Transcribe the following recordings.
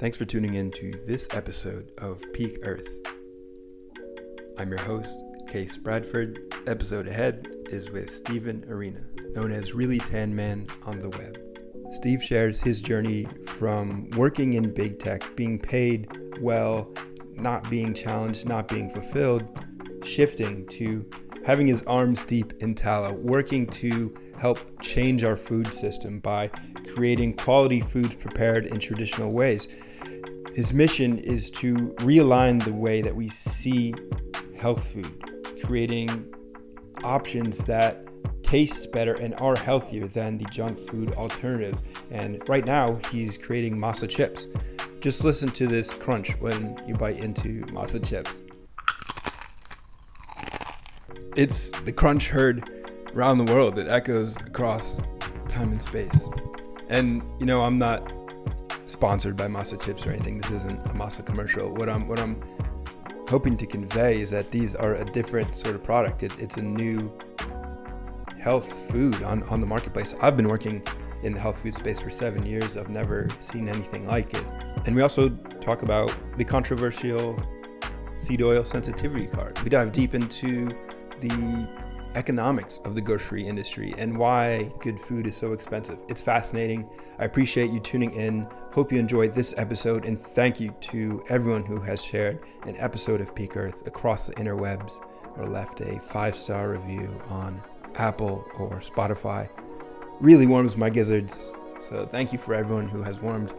Thanks for tuning in to this episode of Peak Earth. I'm your host, Case Bradford. Episode ahead is with Steven Arena, known as Really Tan Man on the web. Steve shares his journey from working in big tech, being paid well, not being challenged, not being fulfilled, shifting to having his arms deep in tallow, working to help change our food system by creating quality foods prepared in traditional ways. His mission is to realign the way that we see health food, creating options that taste better and are healthier than the junk food alternatives. And right now, he's creating masa chips. Just listen to this crunch when you bite into masa chips. It's the crunch heard around the world. It echoes across time and space. And you know, I'm not sponsored by Masa Chips or anything. This isn't a Masa commercial. What I'm what I'm hoping to convey is that these are a different sort of product. It, it's a new health food on, on the marketplace. I've been working in the health food space for seven years. I've never seen anything like it. And we also talk about the controversial seed oil sensitivity card. We dive deep into the economics of the grocery industry and why good food is so expensive. It's fascinating. I appreciate you tuning in. Hope you enjoyed this episode and thank you to everyone who has shared an episode of Peak Earth across the interwebs or left a five star review on Apple or Spotify. Really warms my gizzards. So thank you for everyone who has warmed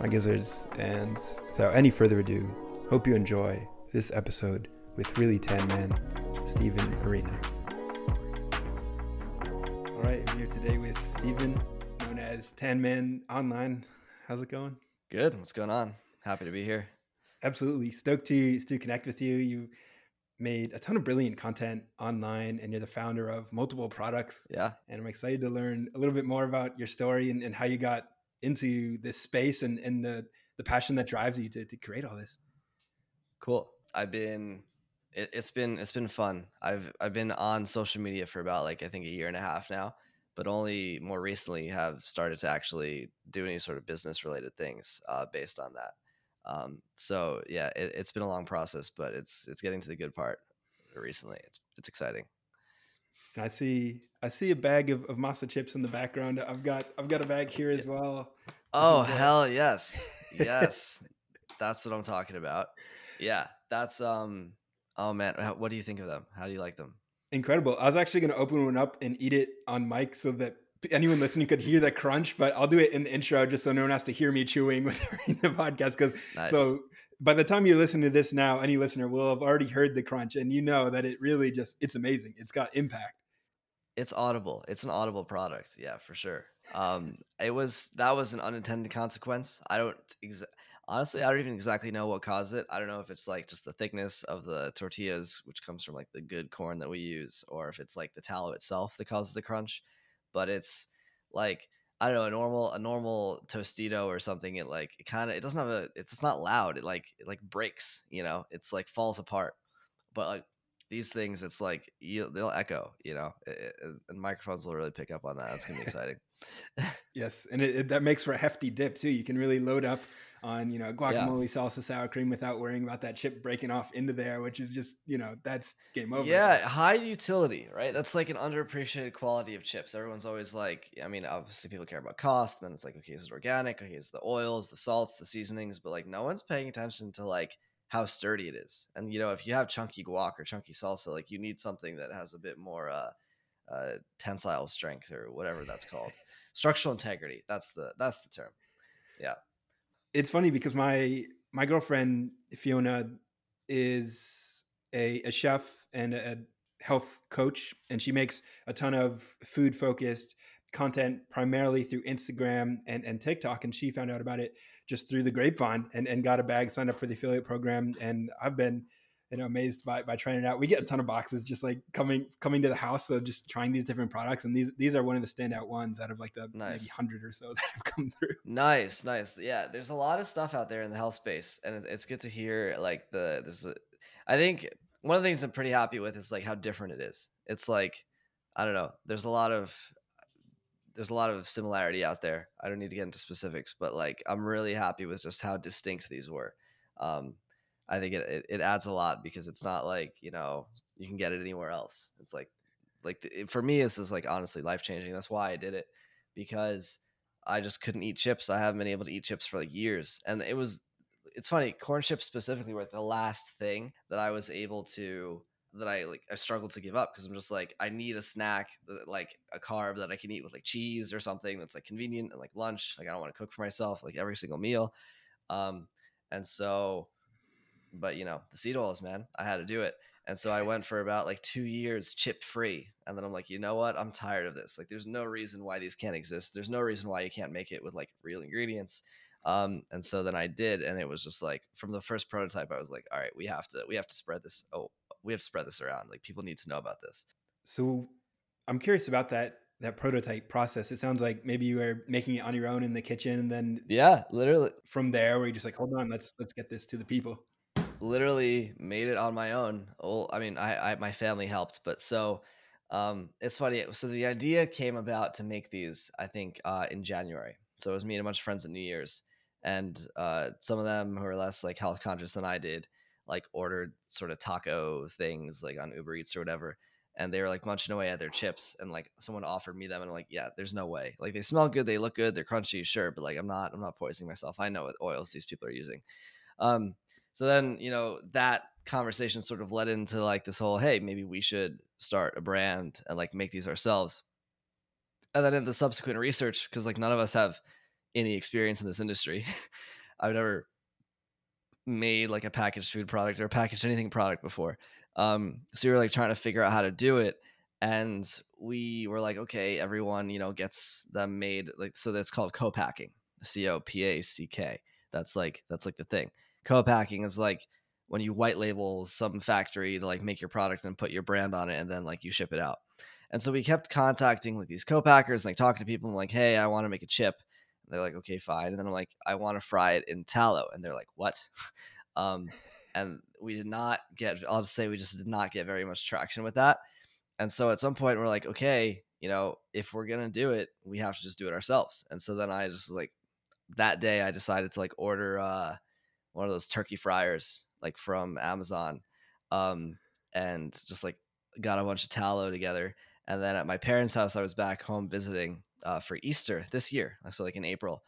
my gizzards. And without any further ado, hope you enjoy this episode with Really Tan Man, Steven Arena. All right, I'm here today with Steven, known as Tan Man Online. How's it going? Good. What's going on? Happy to be here. Absolutely stoked to to connect with you. You made a ton of brilliant content online, and you're the founder of multiple products. Yeah, and I'm excited to learn a little bit more about your story and, and how you got into this space and and the the passion that drives you to to create all this. Cool. I've been it, has been it's been fun. I've I've been on social media for about like I think a year and a half now, but only more recently have started to actually do any sort of business related things uh, based on that. Um, so yeah, it, has been a long process, but it's it's getting to the good part recently. It's it's exciting. I see I see a bag of, of masa chips in the background. I've got I've got a bag here as well. This oh hell yes, yes, that's what I'm talking about. Yeah, that's um Oh man, what do you think of them? How do you like them? Incredible. I was actually going to open one up and eat it on mic so that anyone listening could hear the crunch, but I'll do it in the intro just so no one has to hear me chewing during the podcast. Because nice. so by the time you're listening to this now, any listener will have already heard the crunch, and you know that it really just it's amazing. It's got impact. It's audible. It's an audible product. Yeah, for sure. Um, it was that was an unintended consequence. I don't exa- honestly, I don't even exactly know what caused it. I don't know if it's like just the thickness of the tortillas, which comes from like the good corn that we use, or if it's like the tallow itself that causes the crunch. But it's like I don't know a normal a normal tostito or something. It like it kind of it doesn't have a it's, it's not loud. It like it like breaks. You know, it's like falls apart. But like these things, it's like you, they'll echo. You know, it, it, and microphones will really pick up on that. That's gonna be exciting. yes, and it, that makes for a hefty dip too. You can really load up on you know guacamole, yeah. salsa, sour cream without worrying about that chip breaking off into there, which is just you know that's game over. Yeah, high utility, right? That's like an underappreciated quality of chips. Everyone's always like, I mean, obviously people care about cost. Then it's like, okay, is it organic? Okay, is the oils, the salts, the seasonings? But like, no one's paying attention to like how sturdy it is. And you know, if you have chunky guac or chunky salsa, like you need something that has a bit more uh, uh, tensile strength or whatever that's called. Structural integrity. That's the that's the term. Yeah it's funny because my my girlfriend Fiona is a, a chef and a health coach, and she makes a ton of food focused content primarily through Instagram and, and TikTok. And she found out about it just through the grapevine and, and got a bag, signed up for the affiliate program. And I've been you know amazed by by trying it out. We get a ton of boxes just like coming coming to the house, so just trying these different products, and these these are one of the standout ones out of like the nice. maybe hundred or so that have come through. Nice, nice. Yeah, there's a lot of stuff out there in the health space, and it's good to hear like the this. I think one of the things I'm pretty happy with is like how different it is. It's like I don't know. There's a lot of there's a lot of similarity out there. I don't need to get into specifics, but like I'm really happy with just how distinct these were. Um, I think it, it, it adds a lot because it's not like you know you can get it anywhere else. It's like like the, for me, this is like honestly life changing. That's why I did it because I just couldn't eat chips. I haven't been able to eat chips for like years, and it was it's funny corn chips specifically were the last thing that I was able to that I like I struggled to give up because I'm just like I need a snack like a carb that I can eat with like cheese or something that's like convenient and like lunch like I don't want to cook for myself like every single meal um and so but you know the seed oils man I had to do it and so I went for about like 2 years chip free and then I'm like you know what I'm tired of this like there's no reason why these can't exist there's no reason why you can't make it with like real ingredients um and so then I did and it was just like from the first prototype I was like all right we have to we have to spread this oh we have to spread this around. Like people need to know about this. So I'm curious about that that prototype process. It sounds like maybe you were making it on your own in the kitchen, and then yeah, literally from there, where you're just like, hold on, let's let's get this to the people. Literally made it on my own. Well, I mean, I, I my family helped, but so um, it's funny. So the idea came about to make these, I think, uh, in January. So it was me and a bunch of friends at New Year's, and uh, some of them who are less like health conscious than I did like ordered sort of taco things like on Uber Eats or whatever. And they were like munching away at their chips, and like someone offered me them, and I'm like, yeah, there's no way. Like they smell good, they look good, they're crunchy, sure, but like I'm not, I'm not poisoning myself. I know what oils these people are using. Um, so then you know that conversation sort of led into like this whole, hey, maybe we should start a brand and like make these ourselves. And then in the subsequent research, because like none of us have any experience in this industry, I've never made like a packaged food product or packaged anything product before. Um, so we were like trying to figure out how to do it. And we were like, okay, everyone, you know, gets them made like so that's called co-packing. C O P A C K. That's like that's like the thing. Co-packing is like when you white label some factory to like make your product and put your brand on it and then like you ship it out. And so we kept contacting like these co-packers, like talking to people and like, hey, I want to make a chip they're like, okay, fine. And then I'm like, I want to fry it in tallow. And they're like, what? um, and we did not get, I'll just say we just did not get very much traction with that. And so at some point we're like, okay, you know, if we're to do it, we have to just do it ourselves. And so then I just like, that day I decided to like order uh, one of those turkey fryers like from Amazon um, and just like got a bunch of tallow together. And then at my parents' house, I was back home visiting uh, for Easter this year, so like in April,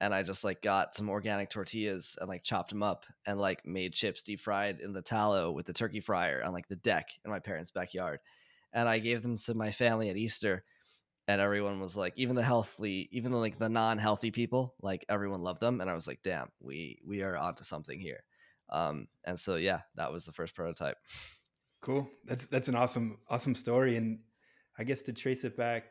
and I just like got some organic tortillas and like chopped them up and like made chips deep fried in the tallow with the turkey fryer on like the deck in my parents' backyard, and I gave them to my family at Easter, and everyone was like, even the healthy, even the like the non-healthy people, like everyone loved them, and I was like, damn, we we are onto something here, um, and so yeah, that was the first prototype. Cool. That's that's an awesome awesome story, and I guess to trace it back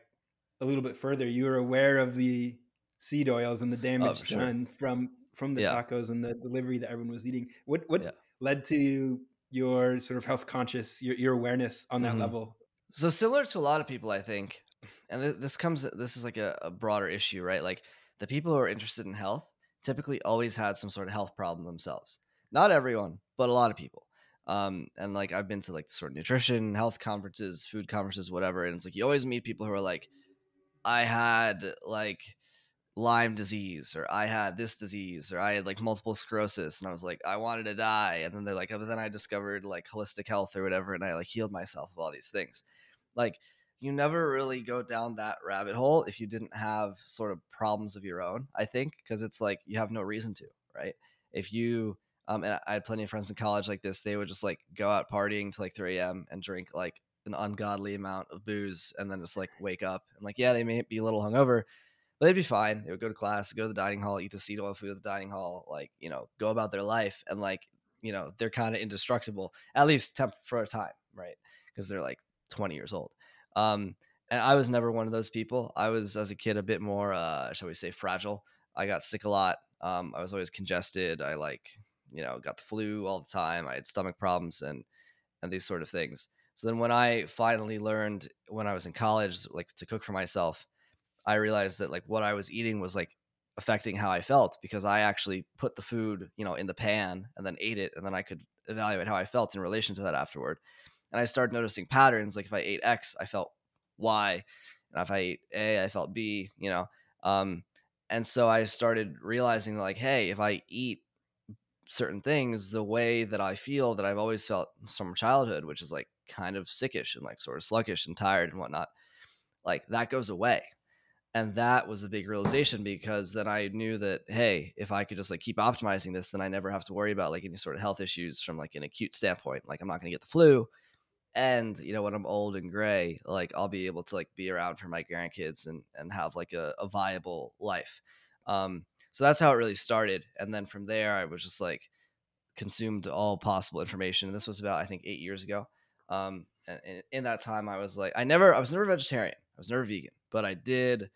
a little bit further, you were aware of the seed oils and the oh, damage oh, done sure. from from the yeah. tacos and the delivery that everyone was eating. What what yeah. led to your sort of health conscious your, your awareness on that mm-hmm. level? So similar to a lot of people, I think, and th- this comes this is like a, a broader issue, right? Like the people who are interested in health typically always had some sort of health problem themselves. Not everyone, but a lot of people. Um, and like I've been to like sort of nutrition, health conferences, food conferences, whatever, and it's like you always meet people who are like, I had like Lyme disease or I had this disease or I had like multiple sclerosis and I was like I wanted to die and then they're like oh, but then I discovered like holistic health or whatever and I like healed myself of all these things. Like you never really go down that rabbit hole if you didn't have sort of problems of your own, I think, because it's like you have no reason to, right? If you um and I had plenty of friends in college like this, they would just like go out partying to like 3 a.m. and drink like an ungodly amount of booze and then just like wake up and like yeah they may be a little hungover but they'd be fine they would go to class go to the dining hall eat the seed oil food at the dining hall like you know go about their life and like you know they're kind of indestructible at least temp- for a time right because they're like 20 years old um and i was never one of those people. I was as a kid a bit more uh shall we say fragile. I got sick a lot. Um i was always congested. I like you know got the flu all the time. I had stomach problems and and these sort of things. So then when I finally learned when I was in college, like to cook for myself, I realized that like what I was eating was like affecting how I felt because I actually put the food, you know, in the pan and then ate it and then I could evaluate how I felt in relation to that afterward. And I started noticing patterns like if I ate X, I felt Y. and if I ate A, I felt B. You know, um, and so I started realizing like, hey, if I eat certain things the way that I feel that I've always felt from childhood, which is like kind of sickish and like sort of sluggish and tired and whatnot, like that goes away. And that was a big realization because then I knew that, hey, if I could just like keep optimizing this, then I never have to worry about like any sort of health issues from like an acute standpoint. Like I'm not going to get the flu. And, you know, when I'm old and gray, like I'll be able to like be around for my grandkids and, and have like a, a viable life. Um, so that's how it really started. And then from there, I was just like consumed all possible information. And this was about, I think, eight years ago. Um, and in that time, I was like, I never, I was never vegetarian. I was never vegan, but I did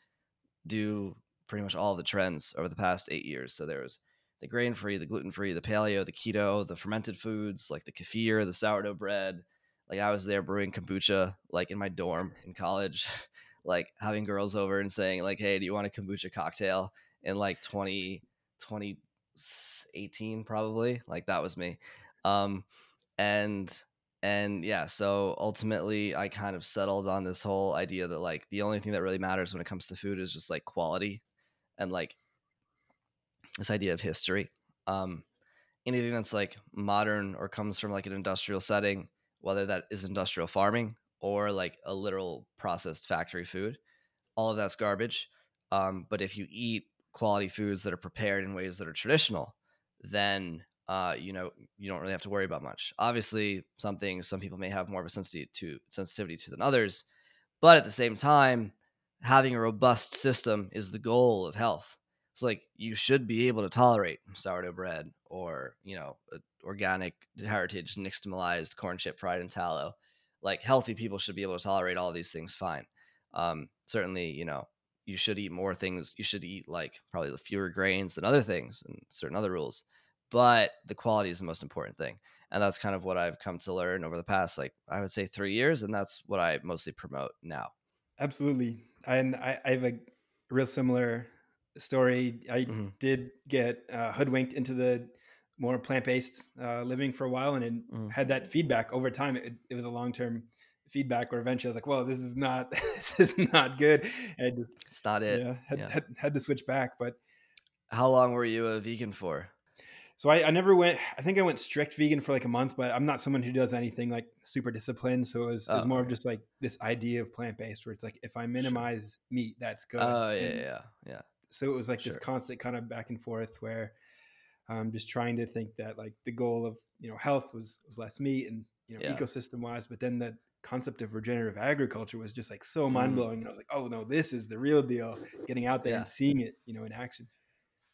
do pretty much all the trends over the past eight years. So there was the grain free, the gluten free, the paleo, the keto, the fermented foods like the kefir, the sourdough bread. Like I was there brewing kombucha like in my dorm in college, like having girls over and saying like, "Hey, do you want a kombucha cocktail?" in like 20 2018 probably. Like that was me. Um and and yeah so ultimately i kind of settled on this whole idea that like the only thing that really matters when it comes to food is just like quality and like this idea of history um anything that's like modern or comes from like an industrial setting whether that is industrial farming or like a literal processed factory food all of that's garbage um but if you eat quality foods that are prepared in ways that are traditional then uh, you know, you don't really have to worry about much. Obviously, some things some people may have more of a sensitivity to sensitivity to than others, but at the same time, having a robust system is the goal of health. It's like you should be able to tolerate sourdough bread or you know organic heritage nixtamalized corn chip fried in tallow. Like healthy people should be able to tolerate all these things fine. Um, certainly, you know, you should eat more things. You should eat like probably the fewer grains than other things and certain other rules but the quality is the most important thing and that's kind of what i've come to learn over the past like i would say three years and that's what i mostly promote now absolutely and i, I have a real similar story i mm-hmm. did get uh, hoodwinked into the more plant-based uh, living for a while and it mm-hmm. had that feedback over time it, it was a long-term feedback where eventually I was like, well, this is not, this is not good. And it's not it. Yeah, had, yeah. Had, had to switch back. But how long were you a vegan for? so I, I, never went i think i went strict vegan for like a month but i'm not someone who does anything like super disciplined so it was, it was oh, more of just like this idea of plant-based where it's like if i minimize sure. meat that's good oh yeah and yeah yeah so it was like sure. this constant kind of back and forth where um, just trying to think that like the goal of you know health was was less meat and you know yeah. ecosystem wise but then the concept of regenerative agriculture was just like so mind-blowing mm. and i was like oh no this is the real deal getting out there yeah. and seeing it you know in action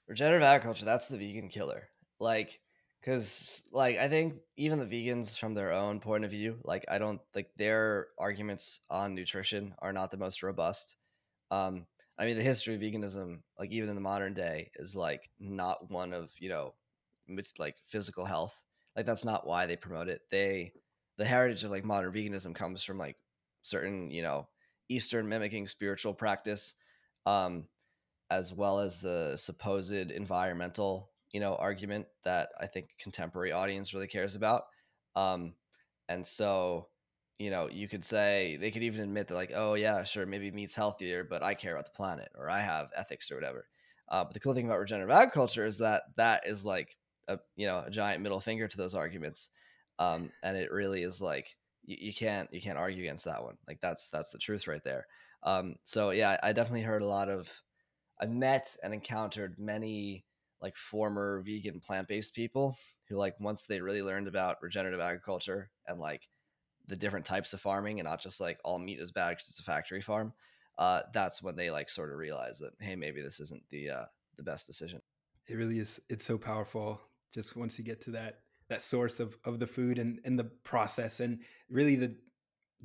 regenerative agriculture that's the vegan killer like because like i think even the vegans from their own point of view like i don't like their arguments on nutrition are not the most robust um i mean the history of veganism like even in the modern day is like not one of you know like physical health like that's not why they promote it they the heritage of like modern veganism comes from like certain you know eastern mimicking spiritual practice um as well as the supposed environmental you know argument that I think contemporary audience really cares about. Um, and so you know you could say they could even admit that like oh yeah sure maybe meat's healthier but I care about the planet or I have ethics or whatever. Uh, but the cool thing about regenerative agriculture is that that is like a you know a giant middle finger to those arguments, um, and it really is like you, you, can't you can't argue against that one. Like that's that's the truth right there. Um, so yeah, I definitely heard a lot of I've met and encountered many like former vegan plant-based people who like once they really learned about regenerative agriculture and like the different types of farming and not just like all meat is bad because it's a factory farm uh, that's when they like sort of realize that hey maybe this isn't the uh, the best decision it really is it's so powerful just once you get to that that source of of the food and and the process and really the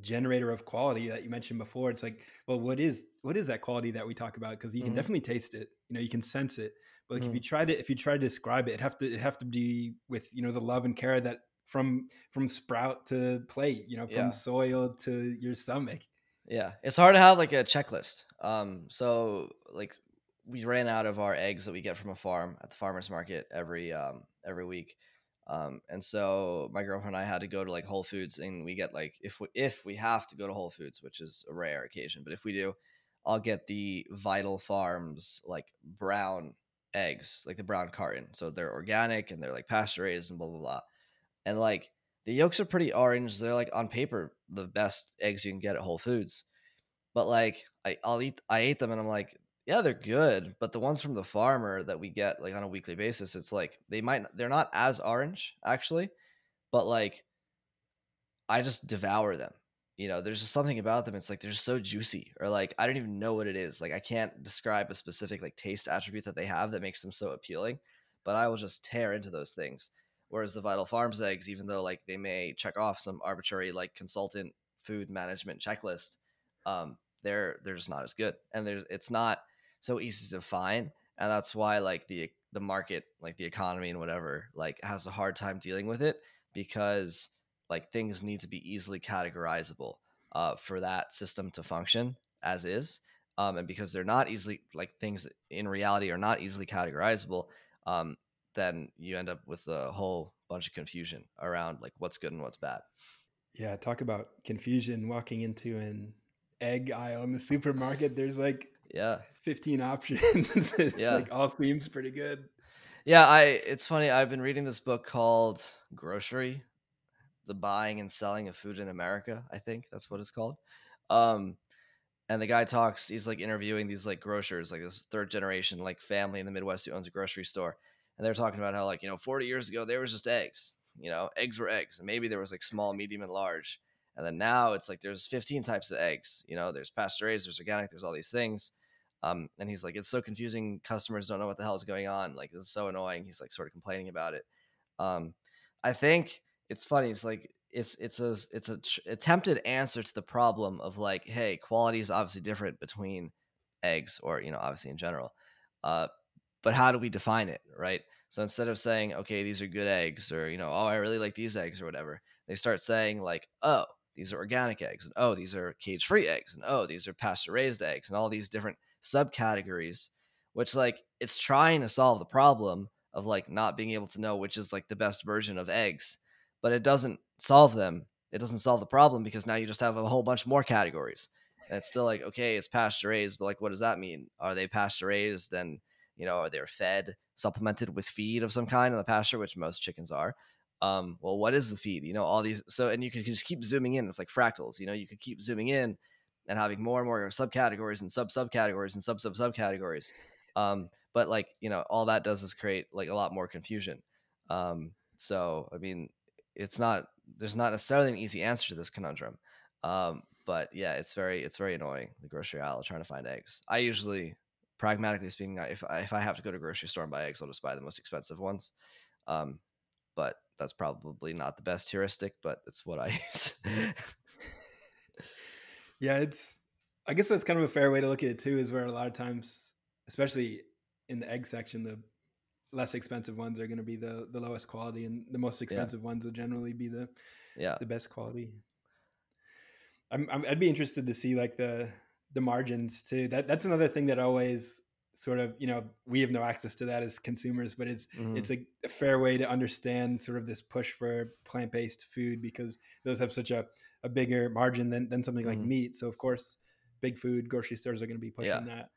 generator of quality that you mentioned before it's like well what is what is that quality that we talk about because you can mm-hmm. definitely taste it you know you can sense it but like mm. if you try to if you try to describe it, it have to it have to be with you know the love and care that from from sprout to plate, you know, from yeah. soil to your stomach. Yeah, it's hard to have like a checklist. Um, so like we ran out of our eggs that we get from a farm at the farmers market every um every week. Um, and so my girlfriend and I had to go to like Whole Foods, and we get like if we if we have to go to Whole Foods, which is a rare occasion, but if we do, I'll get the Vital Farms like brown eggs, like the brown carton. So they're organic and they're like pasture raised and blah blah blah. And like the yolks are pretty orange. They're like on paper the best eggs you can get at Whole Foods. But like I, I'll eat I ate them and I'm like, yeah, they're good. But the ones from the farmer that we get like on a weekly basis, it's like they might they're not as orange actually, but like I just devour them you know there's just something about them it's like they're so juicy or like i don't even know what it is like i can't describe a specific like taste attribute that they have that makes them so appealing but i will just tear into those things whereas the vital farms eggs even though like they may check off some arbitrary like consultant food management checklist um they're they're just not as good. And there's it's not so easy to find and that's why like the the market like the economy and whatever like has a hard time dealing with it because like things need to be easily categorizable uh, for that system to function as is um, and because they're not easily like things in reality are not easily categorizable um, then you end up with a whole bunch of confusion around like what's good and what's bad yeah talk about confusion walking into an egg aisle in the supermarket there's like yeah 15 options it's yeah. like all seems pretty good yeah i it's funny i've been reading this book called grocery the buying and selling of food in America. I think that's what it's called. Um, and the guy talks. He's like interviewing these like grocers, like this third generation like family in the Midwest who owns a grocery store, and they're talking about how like you know 40 years ago there was just eggs. You know, eggs were eggs, and maybe there was like small, medium, and large. And then now it's like there's 15 types of eggs. You know, there's pasture raised, there's organic, there's all these things. Um, and he's like, it's so confusing. Customers don't know what the hell is going on. Like, it's so annoying. He's like sort of complaining about it. Um, I think it's funny. It's like it's it's a it's a tr- attempted answer to the problem of like, hey, quality is obviously different between eggs, or you know, obviously in general. Uh, but how do we define it, right? So instead of saying, okay, these are good eggs, or you know, oh, I really like these eggs, or whatever, they start saying like, oh, these are organic eggs, and oh, these are cage-free eggs, and oh, these are pasture-raised eggs, and all these different subcategories, which like it's trying to solve the problem of like not being able to know which is like the best version of eggs but it doesn't solve them. It doesn't solve the problem because now you just have a whole bunch more categories. And it's still like, okay, it's pasture raised, but like, what does that mean? Are they pasture raised? And, you know, are they're fed, supplemented with feed of some kind in the pasture, which most chickens are? Um, well, what is the feed? You know, all these. So, and you can just keep zooming in. It's like fractals. You know, you could keep zooming in and having more and more subcategories and sub subcategories and sub sub subcategories. Um, but like, you know, all that does is create like a lot more confusion. Um, so, I mean, it's not there's not necessarily an easy answer to this conundrum. Um, but yeah, it's very it's very annoying the grocery aisle trying to find eggs. I usually, pragmatically speaking, if I, if I have to go to grocery store and buy eggs, I'll just buy the most expensive ones. Um, but that's probably not the best heuristic, but it's what I use. yeah, it's. I guess that's kind of a fair way to look at it too. Is where a lot of times, especially in the egg section, the less expensive ones are going to be the the lowest quality, and the most expensive yeah. ones will generally be the yeah the best quality. I'm, i would be interested to see like the the margins too. That that's another thing that always sort of you know we have no access to that as consumers, but it's mm-hmm. it's a, a, fair way to understand sort of this push for plant based food because those have such a a bigger margin than than something mm-hmm. like meat. So of course, big food grocery stores are going to be pushing yeah. that.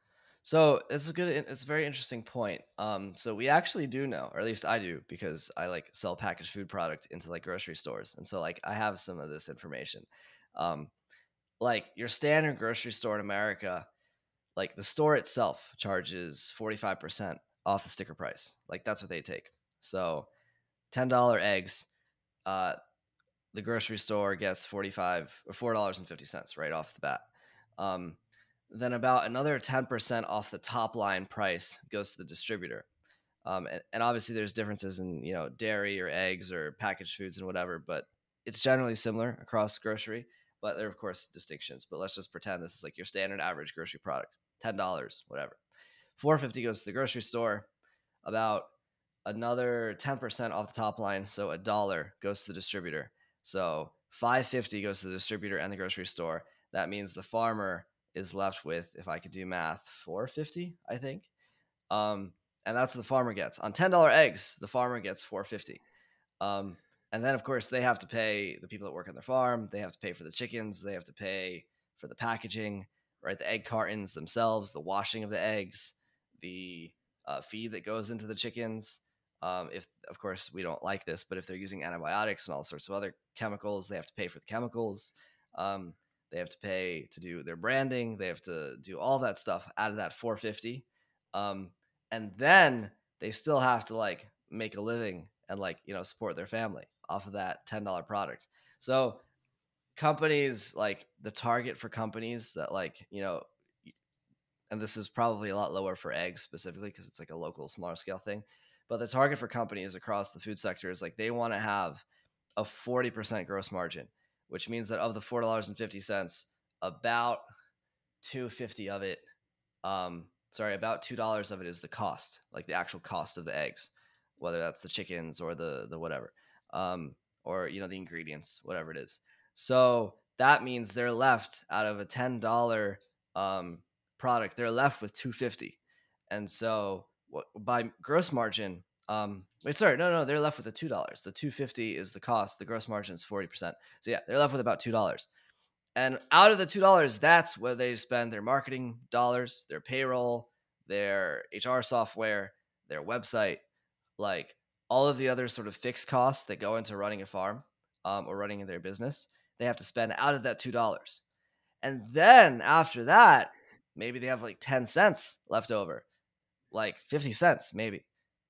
So it's a good, it's a very interesting point. Um, so we actually do know, or at least I do, because I like sell packaged food product into like grocery stores, and so like I have some of this information. Um, like your standard grocery store in America, like the store itself charges forty five percent off the sticker price. Like that's what they take. So ten dollar eggs, uh, the grocery store gets forty five or four dollars and fifty cents right off the bat. Um, then about another 10% off the top line price goes to the distributor. Um, and, and, obviously there's differences in, you know, dairy or eggs or packaged foods and whatever, but it's generally similar across grocery, but there are of course distinctions, but let's just pretend this is like your standard average grocery product, $10, whatever. 450 goes to the grocery store, about another 10% off the top line. So a dollar goes to the distributor. So 550 goes to the distributor and the grocery store. That means the farmer is left with, if I could do math, 450, I think. Um, and that's what the farmer gets. On $10 eggs, the farmer gets 450. Um, and then of course they have to pay the people that work on their farm. They have to pay for the chickens. They have to pay for the packaging, right? The egg cartons themselves, the washing of the eggs, the uh, feed that goes into the chickens. Um, if of course we don't like this, but if they're using antibiotics and all sorts of other chemicals, they have to pay for the chemicals. Um, they have to pay to do their branding. They have to do all that stuff out of that 450. Um, and then they still have to like make a living and like, you know, support their family off of that $10 product. So companies like the target for companies that like, you know, and this is probably a lot lower for eggs specifically because it's like a local smaller scale thing. But the target for companies across the food sector is like they want to have a 40% gross margin which means that of the four dollars and fifty cents, about two fifty of it, um, sorry, about two dollars of it is the cost, like the actual cost of the eggs, whether that's the chickens or the the whatever, um, or you know the ingredients, whatever it is. So that means they're left out of a ten dollar um, product, they're left with two fifty, and so what, by gross margin, um, wait, sorry, no, no, they're left with the two dollars. The two fifty is the cost. The gross margin is forty percent. So yeah, they're left with about two dollars. And out of the two dollars, that's where they spend their marketing dollars, their payroll, their HR software, their website, like all of the other sort of fixed costs that go into running a farm um, or running their business. They have to spend out of that two dollars, and then after that, maybe they have like ten cents left over, like fifty cents, maybe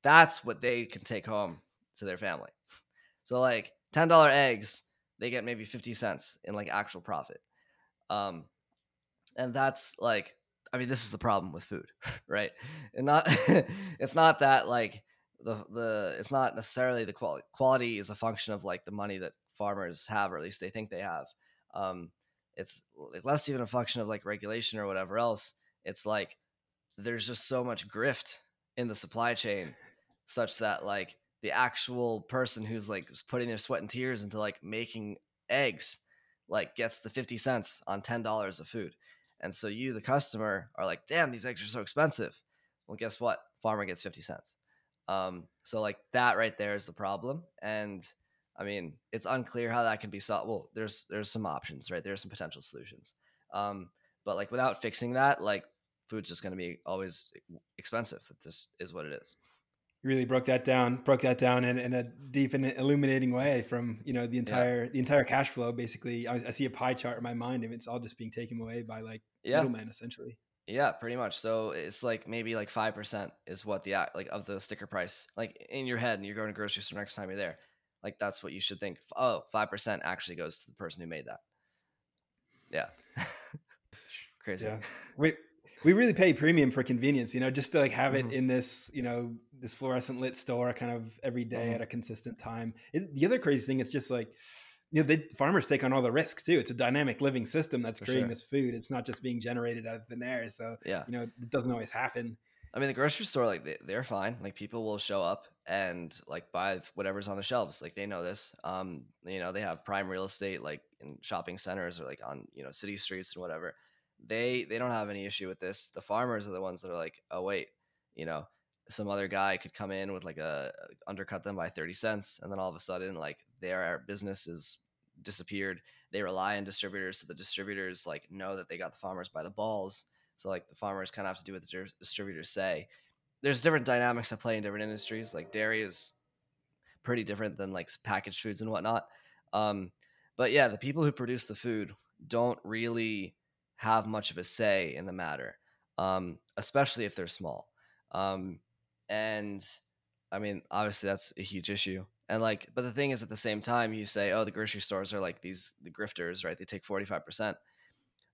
that's what they can take home to their family. So like ten dollar eggs, they get maybe fifty cents in like actual profit. Um, and that's like, I mean, this is the problem with food, right? And not, it's not that like the the it's not necessarily the quality. Quality is a function of like the money that farmers have, or at least they think they have. Um, it's less even a function of like regulation or whatever else. It's like there's just so much grift in the supply chain such that like the actual person who's like putting their sweat and tears into like making eggs like gets the 50 cents on $10 of food and so you the customer are like damn these eggs are so expensive well guess what farmer gets 50 cents um, so like that right there is the problem and i mean it's unclear how that can be solved well there's there's some options right? There's some potential solutions. Um, but like without fixing that like food's just going to be always expensive. That this is what it is. You really broke that down broke that down in, in a deep and illuminating way from you know the entire yeah. the entire cash flow basically. I, I, see a pie chart in my mind and it's all just being taken away by like yeah. middlemen essentially yeah pretty much. So it's like maybe like 5% is what the like of the sticker price like in your head and you're going to grocery store next time you're there. Like that's what you should think. Oh 5% actually goes to the person who made that. Yeah. Crazy. Yeah. Wait we really pay premium for convenience, you know, just to like have it mm-hmm. in this, you know, this fluorescent lit store kind of every day mm-hmm. at a consistent time. It, the other crazy thing is just like, you know, the farmers take on all the risks too. It's a dynamic living system that's for creating sure. this food. It's not just being generated out of thin air. So, yeah, you know, it doesn't always happen. I mean, the grocery store, like they, they're fine. Like people will show up and like buy whatever's on the shelves. Like they know this. Um, you know, they have prime real estate, like in shopping centers or like on, you know, city streets and whatever they they don't have any issue with this. The farmers are the ones that are like, oh wait, you know, some other guy could come in with like a undercut them by 30 cents and then all of a sudden like their business is disappeared. They rely on distributors so the distributors like know that they got the farmers by the balls. So like the farmers kind of have to do what the distributors say. There's different dynamics at play in different industries. Like dairy is pretty different than like packaged foods and whatnot. Um, but yeah the people who produce the food don't really have much of a say in the matter, um, especially if they're small. Um, and I mean, obviously that's a huge issue. And like, but the thing is, at the same time, you say, oh, the grocery stores are like these the grifters, right? They take forty five percent.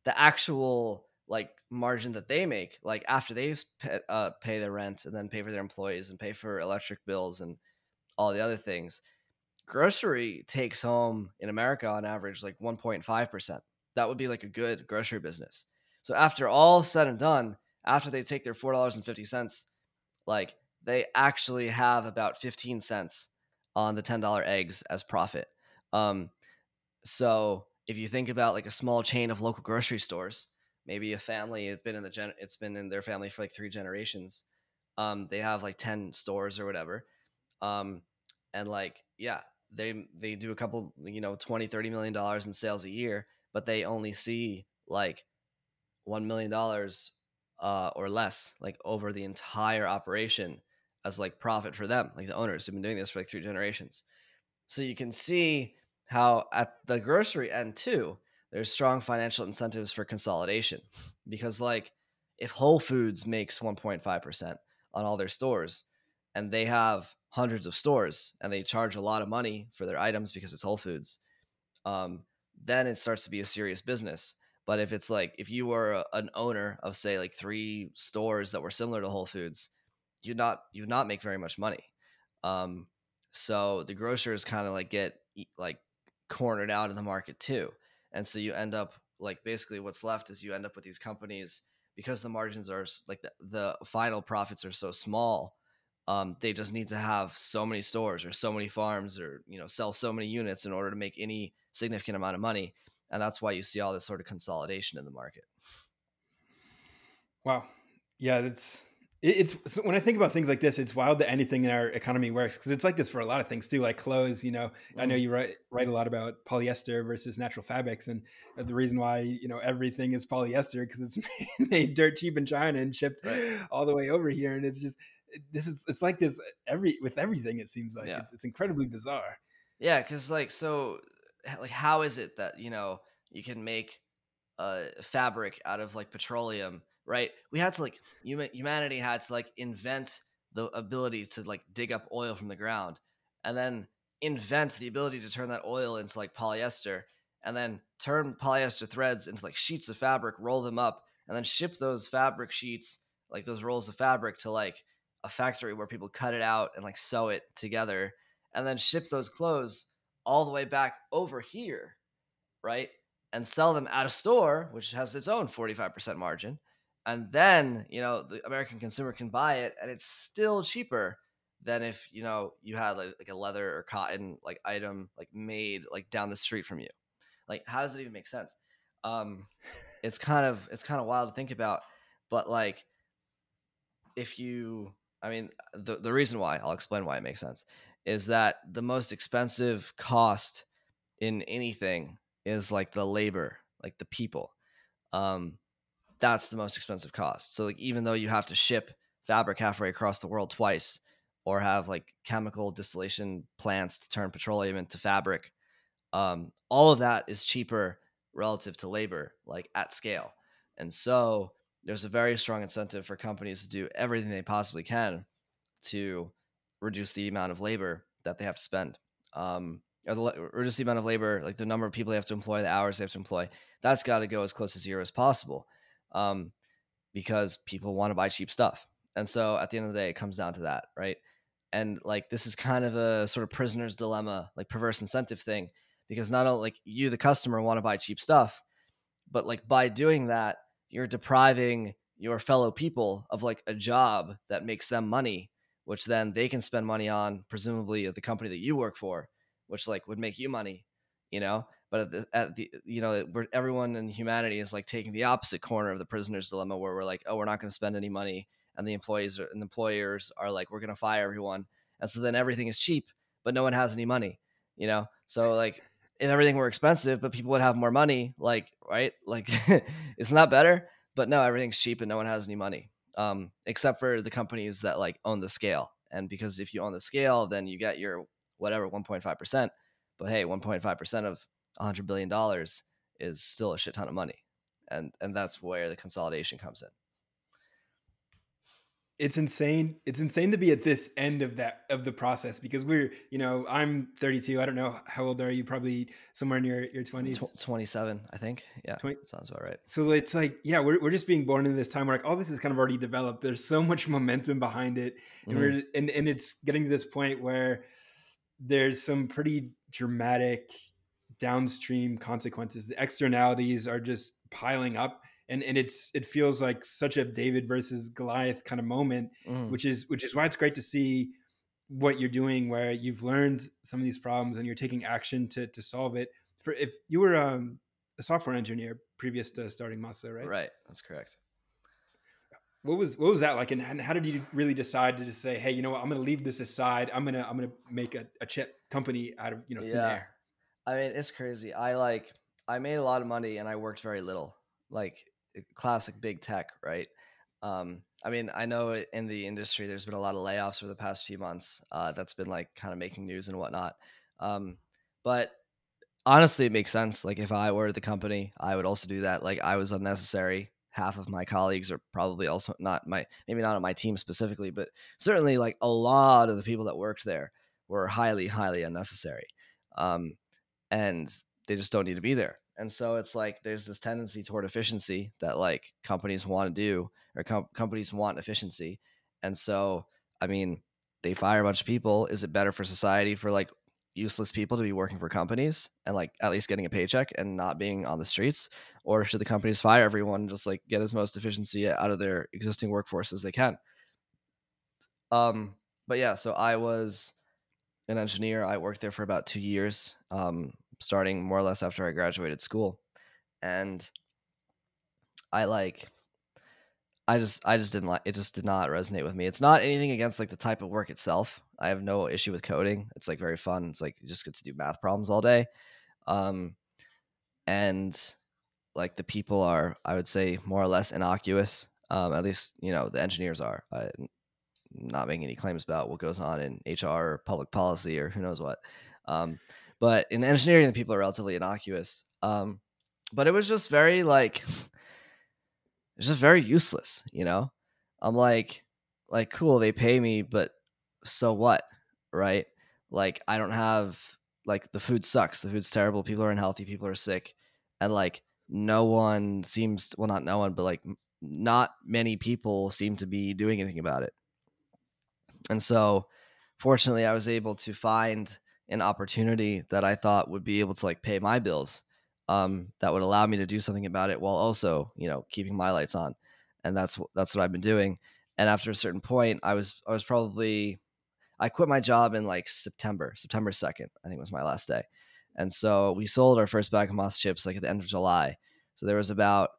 The actual like margin that they make, like after they pay, uh, pay their rent and then pay for their employees and pay for electric bills and all the other things, grocery takes home in America on average like one point five percent that would be like a good grocery business. So after all said and done, after they take their four dollars and fifty cents, like they actually have about fifteen cents on the ten dollar eggs as profit. Um, so if you think about like a small chain of local grocery stores, maybe a family it's been in the gen it's been in their family for like three generations. Um, they have like ten stores or whatever. Um, and like yeah they they do a couple you know 20 30 million dollars in sales a year but they only see like 1 million dollars uh, or less like over the entire operation as like profit for them like the owners who've been doing this for like three generations so you can see how at the grocery end too there's strong financial incentives for consolidation because like if whole foods makes 1.5% on all their stores and they have hundreds of stores and they charge a lot of money for their items because it's Whole Foods, um, then it starts to be a serious business. But if it's like if you were a, an owner of say like three stores that were similar to Whole Foods, you'd not you'd not make very much money. Um, so the grocers kind of like get like cornered out of the market too, and so you end up like basically what's left is you end up with these companies because the margins are like the, the final profits are so small um, they just need to have so many stores or so many farms or you know sell so many units in order to make any significant amount of money. And that's why you see all this sort of consolidation in the market. Wow. Yeah that's it's when I think about things like this, it's wild that anything in our economy works because it's like this for a lot of things too, like clothes. You know, mm. I know mm-hmm. you write write a lot about polyester versus natural fabrics, and the reason why you know everything is polyester because it's made dirt cheap in China and shipped right. all the way over here, and it's just this is it's like this every with everything it seems like yeah. it's, it's incredibly bizarre yeah because like so like how is it that you know you can make a fabric out of like petroleum right we had to like humanity had to like invent the ability to like dig up oil from the ground and then invent the ability to turn that oil into like polyester and then turn polyester threads into like sheets of fabric roll them up and then ship those fabric sheets like those rolls of fabric to like a factory where people cut it out and like sew it together and then ship those clothes all the way back over here, right? And sell them at a store, which has its own 45% margin. And then, you know, the American consumer can buy it and it's still cheaper than if, you know, you had like, like a leather or cotton like item like made like down the street from you. Like, how does it even make sense? Um, it's kind of it's kind of wild to think about, but like if you I mean, the the reason why I'll explain why it makes sense is that the most expensive cost in anything is like the labor, like the people. Um, that's the most expensive cost. So like even though you have to ship fabric halfway across the world twice, or have like chemical distillation plants to turn petroleum into fabric, um, all of that is cheaper relative to labor, like at scale. And so there's a very strong incentive for companies to do everything they possibly can to reduce the amount of labor that they have to spend. Um, or the, reduce the amount of labor, like the number of people they have to employ, the hours they have to employ. That's got to go as close to zero as possible, um, because people want to buy cheap stuff. And so at the end of the day, it comes down to that, right? And like this is kind of a sort of prisoner's dilemma, like perverse incentive thing, because not only like you, the customer, want to buy cheap stuff, but like by doing that, you're depriving your fellow people of like a job that makes them money which then they can spend money on presumably the company that you work for which like would make you money you know but at the, at the you know where everyone in humanity is like taking the opposite corner of the prisoner's dilemma where we're like oh we're not going to spend any money and the employees are, and employers are like we're going to fire everyone and so then everything is cheap but no one has any money you know so like if everything were expensive, but people would have more money, like right, like it's not better. But no, everything's cheap and no one has any money, um, except for the companies that like own the scale. And because if you own the scale, then you get your whatever 1.5 percent. But hey, 1.5 percent of 100 billion dollars is still a shit ton of money, and and that's where the consolidation comes in. It's insane. It's insane to be at this end of that of the process because we're you know i'm 32 i don't know how old are you? Probably somewhere in your your 20s 27 i think. Yeah 20, sounds about right. so it's like yeah we're, we're just being born in this time where like all this is kind of already developed. There's so much momentum behind it and mm-hmm. we're and, and it's getting to this point where there's some pretty dramatic downstream consequences the externalities are just piling up and and it's it feels like such a David versus Goliath kind of moment, mm. which is which is why it's great to see what you're doing, where you've learned some of these problems and you're taking action to to solve it. For if you were um, a software engineer previous to starting Masa, right? Right, that's correct. what was what was that like, and, how did you really decide to just say, hey, you know what, I'm going to leave this aside. I'm gonna I'm gonna make a, a chip company out of you know thin air. I mean, it's crazy. I like I made a lot of money and I worked very little. Like eh, classic big tech, right? Um, I mean, I know in the industry there's been a lot of layoffs over the past few months. Uh, that's been like kind of making news and whatnot. Um, but honestly, it makes sense. Like if I were the company, I would also do that. Like I was unnecessary. Half of my colleagues are probably also not my maybe not on my team specifically, but certainly like a lot of the people that worked there were highly, highly unnecessary. Um, and they just don't need to be there. And so it's like there's this tendency toward efficiency that like companies want to do or com- companies want efficiency. And so, I mean, they fire a bunch of people. Is it better for society for like useless people to be working for companies and like at least getting a paycheck and not being on the streets? Or should the companies fire everyone and just like get as most efficiency out of their existing workforce as they can? Um, but yeah, so I was an engineer. I worked there for about two years, um, starting more or less after I graduated school, and I like, I just, I just didn't like. It just did not resonate with me. It's not anything against like the type of work itself. I have no issue with coding. It's like very fun. It's like you just get to do math problems all day, um, and like the people are, I would say, more or less innocuous. Um, at least you know the engineers are. I, not making any claims about what goes on in HR or public policy or who knows what. Um, but in engineering, the people are relatively innocuous. Um, but it was just very like, it's just very useless, you know. I'm like, like cool, they pay me, but so what, right? Like I don't have like the food sucks, the food's terrible, people are unhealthy, people are sick, and like no one seems well, not no one, but like not many people seem to be doing anything about it. And so, fortunately, I was able to find an opportunity that I thought would be able to like pay my bills, um, that would allow me to do something about it while also, you know, keeping my lights on. And that's that's what I've been doing. And after a certain point, I was I was probably I quit my job in like September, September second, I think was my last day. And so we sold our first bag of Masa chips like at the end of July. So there was about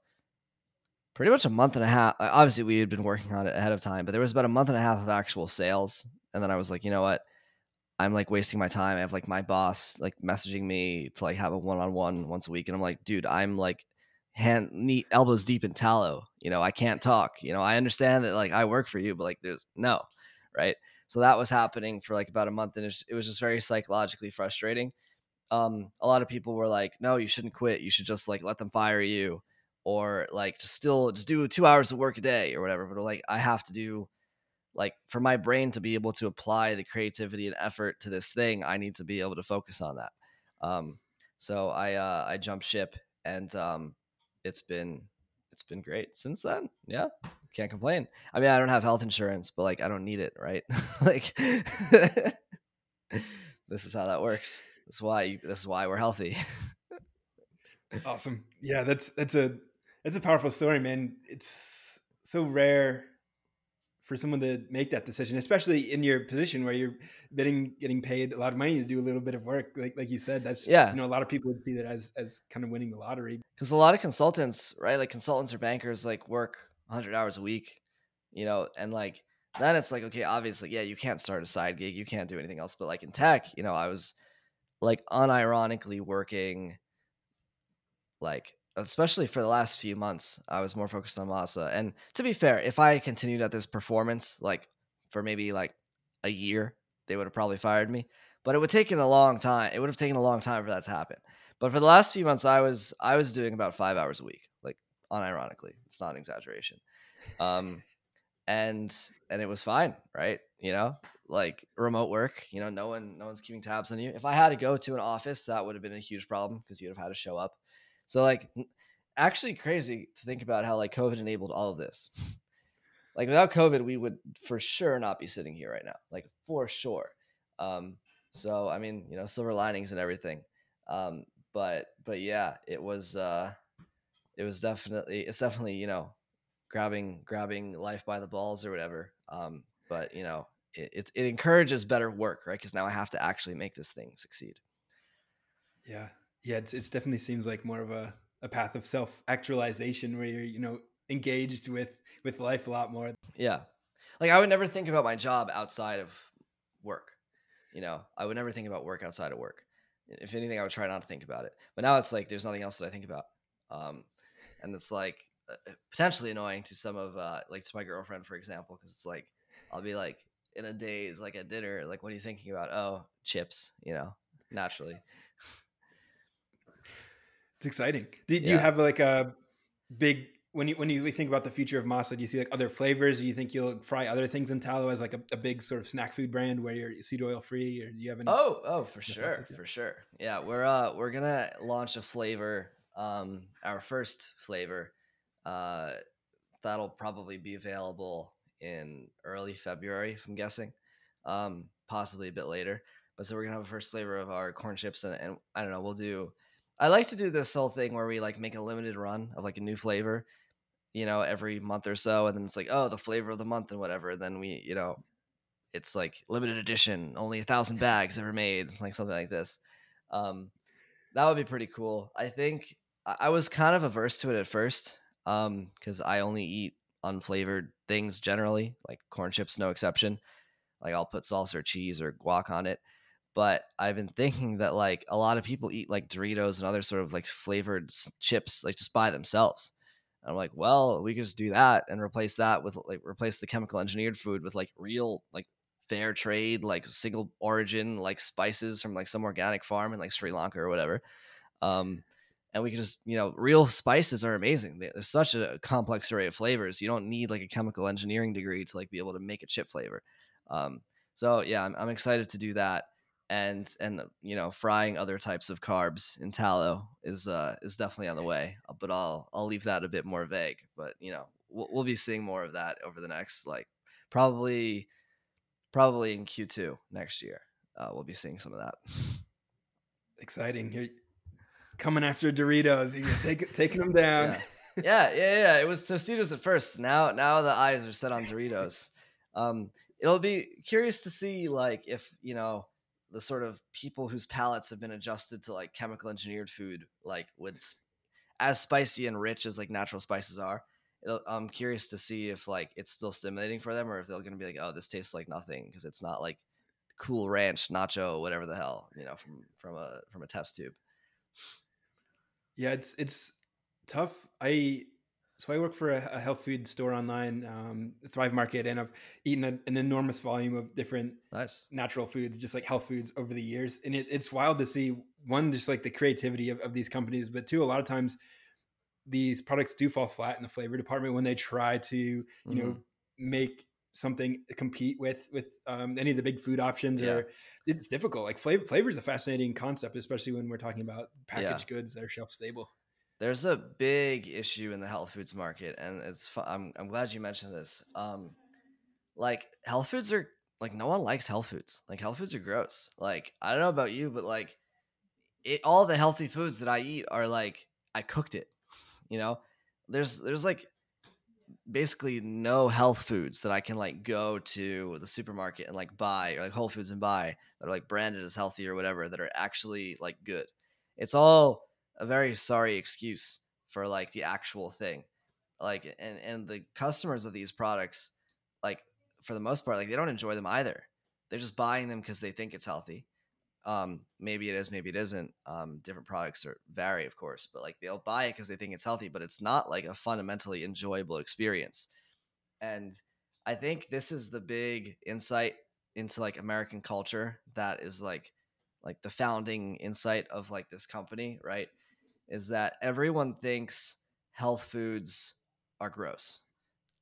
pretty much a month and a half. Obviously, we had been working on it ahead of time, but there was about a month and a half of actual sales. And then I was like, you know what? I'm like wasting my time. I have like my boss like messaging me to like have a one on one once a week, and I'm like, dude, I'm like hand knee elbows deep in tallow. You know, I can't talk. You know, I understand that like I work for you, but like there's no right. So that was happening for like about a month, and it was just very psychologically frustrating. Um, a lot of people were like, no, you shouldn't quit. You should just like let them fire you or like just still just do two hours of work a day or whatever. But like I have to do like for my brain to be able to apply the creativity and effort to this thing, I need to be able to focus on that. Um, so I uh, I jumped ship and um, it's been it's been great since then. Yeah, can't complain. I mean, I don't have health insurance, but like I don't need it, right? like this is how that works. This is why this is why we're healthy. Awesome. Yeah, that's that's a that's a powerful story, man. It's so rare for someone to make that decision, especially in your position where you're getting getting paid a lot of money to do a little bit of work. Like like you said, that's Yeah. You know, a lot of people would see that as as kind of winning the lottery. because a lot of consultants, right? Like consultants or bankers, like work 100 hours a week, you know, and like then it's like, okay, obviously, yeah, you can't start a side gig, you can't do anything else. But like in tech, you know, I was like unironically working, like especially for the last few months, I was more focused on Masa. And to be fair, if I continued at this performance, like for maybe like a year, they would have probably fired me. But it would have taken a long time. It would have taken a long time for that to happen. But for the last few months, I was I was doing about five hours a week, like unironically. It's not an exaggeration. Um, and and it was fine, right? You know, like remote work. You know, no one no one's keeping tabs on you. If I had to go to an office, that would have been a huge problem because you'd have had to show up. So like, actually, crazy to think about how like COVID enabled all of this. Like without COVID, we would for sure not be sitting here right now. Like for sure. Um, so I mean, you know, silver linings and everything. Um, but but yeah, it was uh it was definitely it's definitely, you know, grabbing grabbing life by the balls or whatever. Um, but you know, it, it, it encourages better work, right? Because now I have to actually make this thing succeed. Yeah, yeah. It's it's definitely seems like more of a a path of self actualization where you're you know engaged with with life a lot more. Yeah. Like I would never think about my job outside of work. You know, I would never think about work outside of work. If anything, I would try not to think about it. But now it's like there's nothing else that I think about. Um, and it's like uh, potentially annoying to some of uh, like to my girlfriend, for example, because it's like I'll be like in a daze, like at dinner, like what are you thinking about? Oh, chips. You know, naturally. It's exciting. Do, do yeah. you have like a big when you when you think about the future of Masa, do you see like other flavors? Do you think you'll fry other things in tallow as like a, a big sort of snack food brand where you're seed oil free, or do you have any? Oh, oh, for sure, for sure. Yeah, we're uh we're gonna launch a flavor, um, our first flavor, uh, that'll probably be available in early February, if I'm guessing, um, possibly a bit later. But so we're gonna have a first flavor of our corn chips, and, and I don't know, we'll do. I like to do this whole thing where we like make a limited run of like a new flavor, you know, every month or so, and then it's like, oh, the flavor of the month and whatever. And then we, you know, it's like limited edition, only a thousand bags ever made, like something like this. Um, that would be pretty cool. I think I was kind of averse to it at first, um, because I only eat unflavored things generally, like corn chips, no exception. Like I'll put salsa or cheese or guac on it. But I've been thinking that like a lot of people eat like Doritos and other sort of like flavored chips like just by themselves. And I'm like, well, we could just do that and replace that with like replace the chemical engineered food with like real like fair trade, like single origin, like spices from like some organic farm in like Sri Lanka or whatever. Um, and we can just, you know, real spices are amazing. There's such a complex array of flavors. You don't need like a chemical engineering degree to like be able to make a chip flavor. Um, so yeah, I'm, I'm excited to do that and and you know frying other types of carbs in tallow is uh is definitely on the way uh, but i'll i'll leave that a bit more vague but you know we'll, we'll be seeing more of that over the next like probably probably in q2 next year uh, we'll be seeing some of that. Exciting. You're coming after doritos. You're take, taking them down. Yeah. yeah yeah yeah. It was tostitos at first. Now now the eyes are set on doritos. Um it'll be curious to see like if you know the sort of people whose palates have been adjusted to like chemical engineered food, like would as spicy and rich as like natural spices are. I'm curious to see if like it's still stimulating for them or if they're going to be like, oh, this tastes like nothing because it's not like Cool Ranch nacho, whatever the hell, you know, from from a from a test tube. Yeah, it's it's tough. I so I work for a, a health food store online, um, Thrive Market, and I've eaten a, an enormous volume of different nice natural foods, just like health foods over the years. And it, it's wild to see one, just like the creativity of, of these companies, but two, a lot of times these products do fall flat in the flavor department when they try to, you mm-hmm. know, make something compete with with um, any of the big food options yeah. or it's difficult like flavor flavor is a fascinating concept especially when we're talking about packaged yeah. goods that are shelf stable there's a big issue in the health foods market, and it's. I'm I'm glad you mentioned this. Um, like health foods are like no one likes health foods. Like health foods are gross. Like I don't know about you, but like it all the healthy foods that I eat are like I cooked it. You know, there's there's like basically no health foods that I can like go to the supermarket and like buy or like Whole Foods and buy that are like branded as healthy or whatever that are actually like good. It's all a very sorry excuse for like the actual thing. Like and and the customers of these products like for the most part like they don't enjoy them either. They're just buying them because they think it's healthy. Um maybe it is maybe it isn't. Um different products are vary of course but like they'll buy it because they think it's healthy but it's not like a fundamentally enjoyable experience. And i think this is the big insight into like american culture that is like like the founding insight of like this company right is that everyone thinks health foods are gross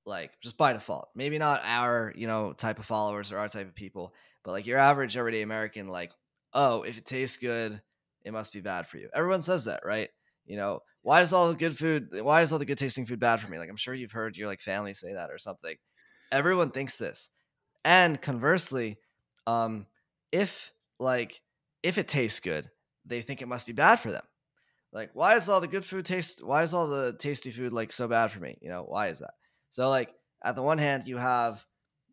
like just by default. Maybe not our you know type of followers or our type of people but like your average everyday american like oh if it tastes good it must be bad for you. Everyone says that right? You know why is all the good food why is all the good tasting food bad for me? Like i'm sure you've heard your like family say that or something. Everyone thinks this. And conversely um if like if it tastes good they think it must be bad for them like, why is all the good food taste? Why is all the tasty food like so bad for me? You know, why is that? So, like, at the one hand, you have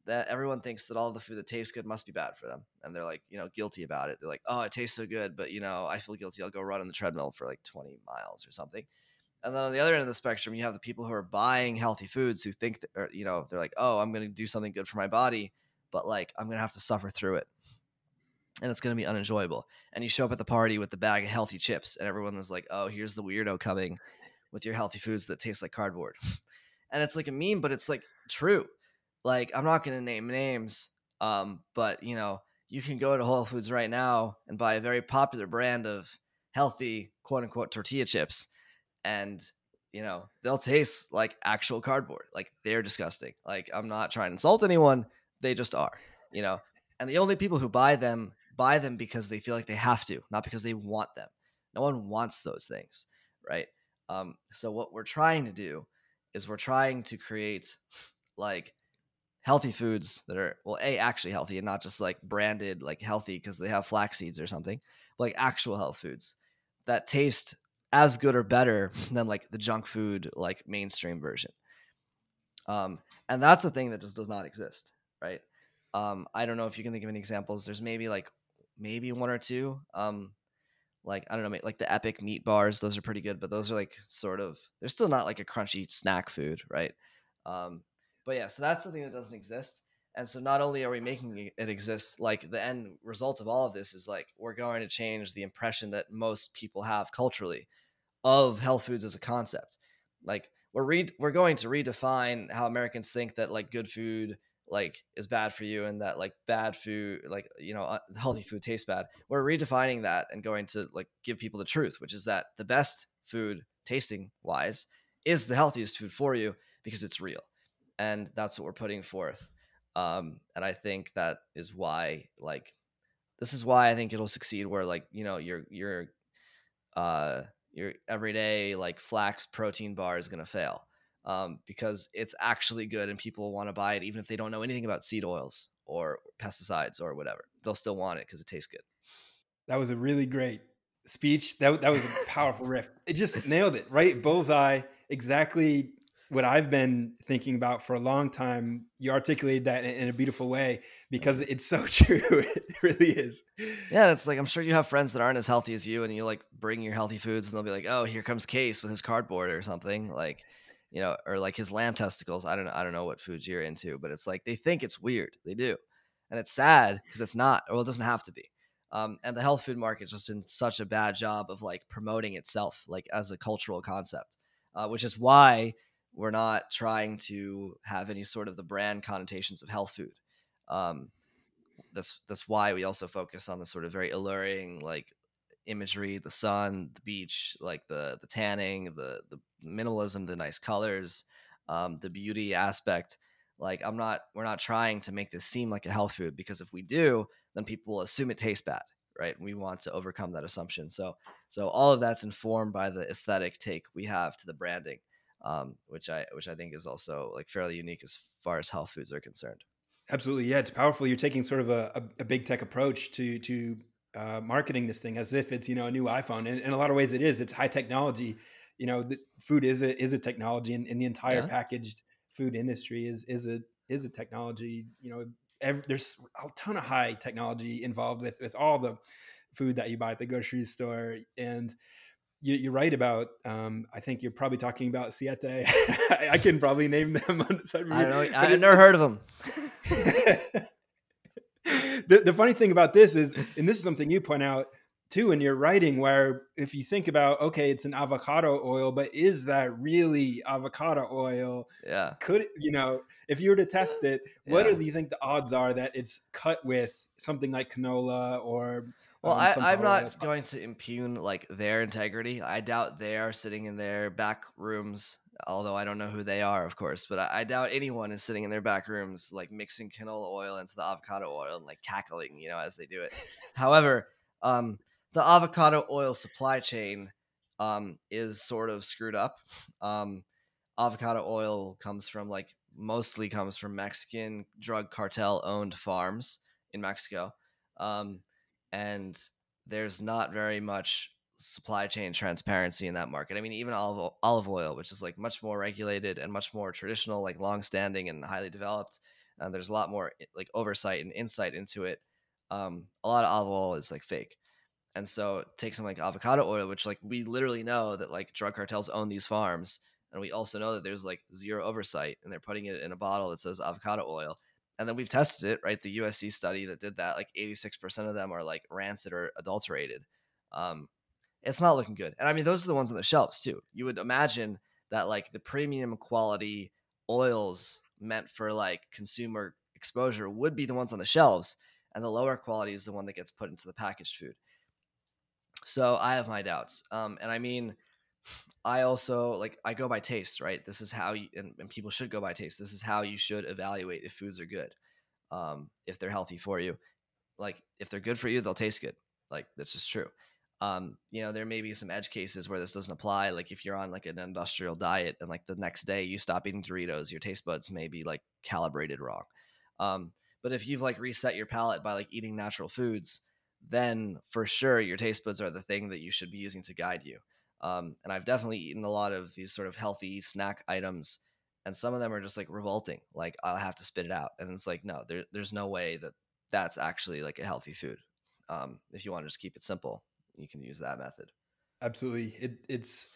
that everyone thinks that all the food that tastes good must be bad for them, and they're like, you know, guilty about it. They're like, oh, it tastes so good, but you know, I feel guilty. I'll go run on the treadmill for like 20 miles or something. And then on the other end of the spectrum, you have the people who are buying healthy foods who think that, or, you know, they're like, oh, I'm going to do something good for my body, but like I'm going to have to suffer through it. And it's going to be unenjoyable. And you show up at the party with the bag of healthy chips, and everyone is like, oh, here's the weirdo coming with your healthy foods that taste like cardboard. and it's like a meme, but it's like true. Like, I'm not going to name names, um, but you know, you can go to Whole Foods right now and buy a very popular brand of healthy, quote unquote, tortilla chips and you know they'll taste like actual cardboard like they're disgusting like i'm not trying to insult anyone they just are you know and the only people who buy them buy them because they feel like they have to not because they want them. No one wants those things right? Um, so what we're trying to do is we're trying to create like healthy foods that are well a actually healthy and not just like branded like healthy because they have flax seeds or something like actual health foods that taste as good or better than like the junk food like mainstream version. Um and that's a thing that just does not exist right? Um i don't know if you can think of any examples. There's maybe like maybe one or two um like i don't know like the epic meat bars those are pretty good but those are like sort of they're still not like a crunchy snack food right um but yeah so that's the thing that doesn't exist and so not only are we making it exist, like the end result of all of this is like we're going to change the impression that most people have culturally of health foods as a concept. Like we're re- we're going to redefine how Americans think that like good food like is bad for you and that like bad food like you know uh, healthy food tastes bad. We're redefining that and going to like give people the truth, which is that the best food tasting wise is the healthiest food for you because it's real. And that's what we're putting forth. Um, and I think that is why like this is why I think it'll succeed where like, you know, your your uh your everyday like flax protein bar is going to fail um, because it's actually good and people want to buy it even if they don't know anything about seed oils or pesticides or whatever. They'll still want it because it tastes good. That was a really great speech. That that was a powerful riff. It just nailed it right, bullseye. Exactly what I've been thinking about for a long time. You articulated that in, in a beautiful way because it's so true. it really is. Yeah, it's like I'm sure you have friends that aren't as healthy as you, and you like bring your healthy foods, and they'll be like, "Oh, here comes Case with his cardboard or something." Like, you know, or like his lamb testicles. I don't know. I don't know what foods you're into, but it's like they think it's weird. They do, and it's sad because it's not. Well, it doesn't have to be. Um, and the health food market just done such a bad job of like promoting itself like as a cultural concept, uh, which is why we're not trying to have any sort of the brand connotations of health food. Um, that's that's why we also focus on the sort of very alluring like imagery, the sun, the beach, like the the tanning, the the minimalism, the nice colors, um, the beauty aspect. Like I'm not, we're not trying to make this seem like a health food because if we do, then people will assume it tastes bad, right? We want to overcome that assumption. So, so all of that's informed by the aesthetic take we have to the branding um, which I which I think is also like fairly unique as far as health foods are concerned. Absolutely, yeah, it's powerful. You're taking sort of a, a, a big tech approach to to uh, marketing this thing as if it's you know a new iPhone, and in a lot of ways it is. It's high technology. You know, the food is a is a technology, and, and the entire yeah. packaged food industry is is a is a technology. You know, every, there's a ton of high technology involved with with all the food that you buy at the grocery store, and you, are right about. Um, I think you're probably talking about Siete. I, I can probably name them on the. I don't know. I've never heard of them. the, the funny thing about this is, and this is something you point out too in your writing, where if you think about, okay, it's an avocado oil, but is that really avocado oil? Yeah. Could you know if you were to test it, what yeah. do you think the odds are that it's cut with something like canola or well, um, I, am not going to impugn like their integrity. I doubt they are sitting in their back rooms, although I don't know who they are, of course. But I, I, doubt anyone is sitting in their back rooms like mixing canola oil into the avocado oil and like cackling, you know, as they do it. However, um, the avocado oil supply chain um, is sort of screwed up. Um, avocado oil comes from like mostly comes from Mexican drug cartel owned farms in Mexico. Um, and there's not very much supply chain transparency in that market. I mean, even olive olive oil, which is like much more regulated and much more traditional, like long standing and highly developed, uh, there's a lot more like oversight and insight into it. Um, a lot of olive oil is like fake, And so take something like avocado oil, which like we literally know that like drug cartels own these farms. And we also know that there's like zero oversight and they're putting it in a bottle that says avocado oil. And then we've tested it, right? The USC study that did that, like 86% of them are like rancid or adulterated. Um, it's not looking good. And I mean, those are the ones on the shelves too. You would imagine that like the premium quality oils meant for like consumer exposure would be the ones on the shelves, and the lower quality is the one that gets put into the packaged food. So I have my doubts. Um, and I mean, I also like I go by taste, right? This is how you and, and people should go by taste. This is how you should evaluate if foods are good, um, if they're healthy for you. Like if they're good for you, they'll taste good. Like that's just true. Um, you know, there may be some edge cases where this doesn't apply. Like if you're on like an industrial diet and like the next day you stop eating Doritos, your taste buds may be like calibrated wrong. Um, but if you've like reset your palate by like eating natural foods, then for sure your taste buds are the thing that you should be using to guide you. Um, and I've definitely eaten a lot of these sort of healthy snack items, and some of them are just like revolting. Like I'll have to spit it out, and it's like no, there, there's no way that that's actually like a healthy food. Um, if you want to just keep it simple, you can use that method. Absolutely, it, it's